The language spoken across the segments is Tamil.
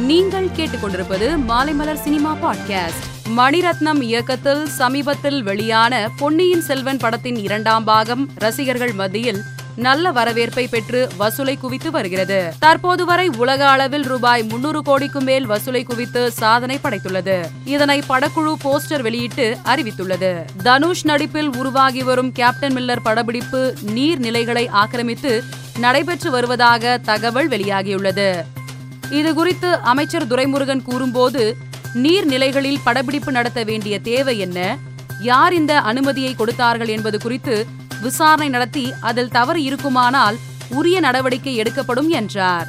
நீங்கள் கேட்டுக்கொண்டிருப்பது மாலைமலர் சினிமா பாட்காஸ்ட். மணிரத்னம் இயக்கத்தில் சமீபத்தில் வெளியான பொன்னியின் செல்வன் படத்தின் இரண்டாம் பாகம் ரசிகர்கள் மத்தியில் நல்ல வரவேற்பை பெற்று வசூலை குவித்து வருகிறது. தற்போது வரை உலக அளவில் ரூபாய் முன்னூறு கோடிக்கும் மேல் வசூலை குவித்து சாதனை படைத்துள்ளது. இதனை படக்குழு போஸ்டர் வெளியிட்டு அறிவித்துள்ளது. தனுஷ் நடிப்பில் உருவாகி வரும் கேப்டன் மில்லர் படப்பிடிப்பு நீர்நிலைகளை ஆக்கிரமித்து நடைபெற்று வருவதாக தகவல் வெளியாகியுள்ளது. இது குறித்து அமைச்சர் துரைமுருகன் கூறும்போது நீர்நிலைகளில் படப்பிடிப்பு நடத்த வேண்டிய தேவை என்ன? யார் இந்த அனுமதியை கொடுத்தார்கள் என்பது குறித்து விசாரணை நடத்தி அதில் தவறு இருக்குமானால் உரிய நடவடிக்கை எடுக்கப்படும் என்றார்.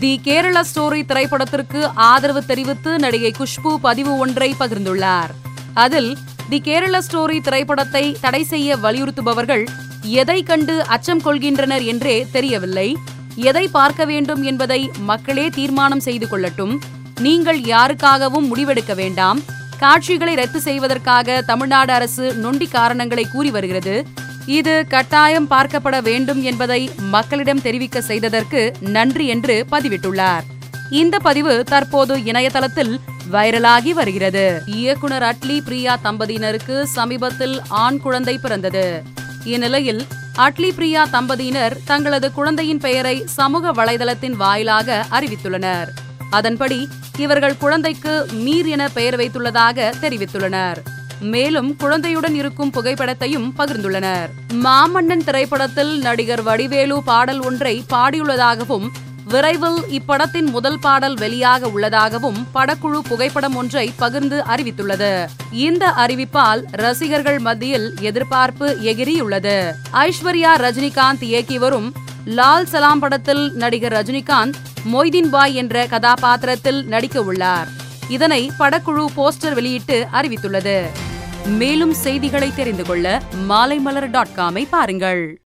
தி கேரள ஸ்டோரி திரைப்படத்திற்கு ஆதரவு தெரிவித்து நடிகை குஷ்பு பதிவு ஒன்றை பகிர்ந்துள்ளார். அதில் தி கேரள ஸ்டோரி திரைப்படத்தை தடை செய்ய வலியுறுத்துபவர்கள் எதை கண்டு அச்சம் கொள்கின்றனர் என்றே தெரியவில்லை. எதை பார்க்க வேண்டும் என்பதை மக்களே தீர்மானம் செய்து கொள்ளட்டும். நீங்கள் யாருக்காகவும் முடிவெடுக்க வேண்டாம். காட்சிகளை ரத்து செய்வதற்காக தமிழ்நாடு அரசு நொண்டி காரணங்களை கூறி வருகிறது. இது கட்டாயம் பார்க்கப்பட வேண்டும் என்பதை மக்களிடம் தெரிவிக்க செய்ததற்கு நன்றி என்று பதிவிட்டுள்ளார். இந்த பதிவு தற்போது இணையதளத்தில் வைரலாகி வருகிறது. இயக்குனர் அட்லி பிரியா தம்பதியினருக்கு சமீபத்தில் ஆண் குழந்தை பிறந்தது. இந்நிலையில் அட்லி பிரியா தம்பதியினர் தங்களது குழந்தையின் பெயரை சமூக வலைதளத்தின் வாயிலாக அறிவித்துள்ளனர். அதன்படி இவர்கள் குழந்தைக்கு மீர் என பெயர் வைத்துள்ளதாக தெரிவித்துள்ளனர். மேலும் குழந்தையுடன் இருக்கும் புகைப்படத்தையும் பகிர்ந்துள்ளனர். மாமன்னன் திரைப்படத்தில் நடிகர் வடிவேலு பாடல் ஒன்றை பாடியுள்ளதாகவும் விரைவில் இப்படத்தின் முதல் பாடல் வெளியாக உள்ளதாகவும் படக்குழு புகைப்படம் ஒன்றை பகிர்ந்து அறிவித்துள்ளது. இந்த அறிவிப்பால் ரசிகர்கள் மத்தியில் எதிர்பார்ப்பு எகிரியுள்ளது. ஐஸ்வர்யா ரஜினிகாந்த் இயக்கி வரும் லால் சலாம் படத்தில் நடிகர் ரஜினிகாந்த் மொய்தீன் பாய் என்ற கதாபாத்திரத்தில் நடிக்க உள்ளார். இதனை படக்குழு போஸ்டர் வெளியிட்டு அறிவித்துள்ளது. மேலும் செய்திகளை தெரிந்து கொள்ள மாலைமலர் டாட் காமை பாருங்கள்.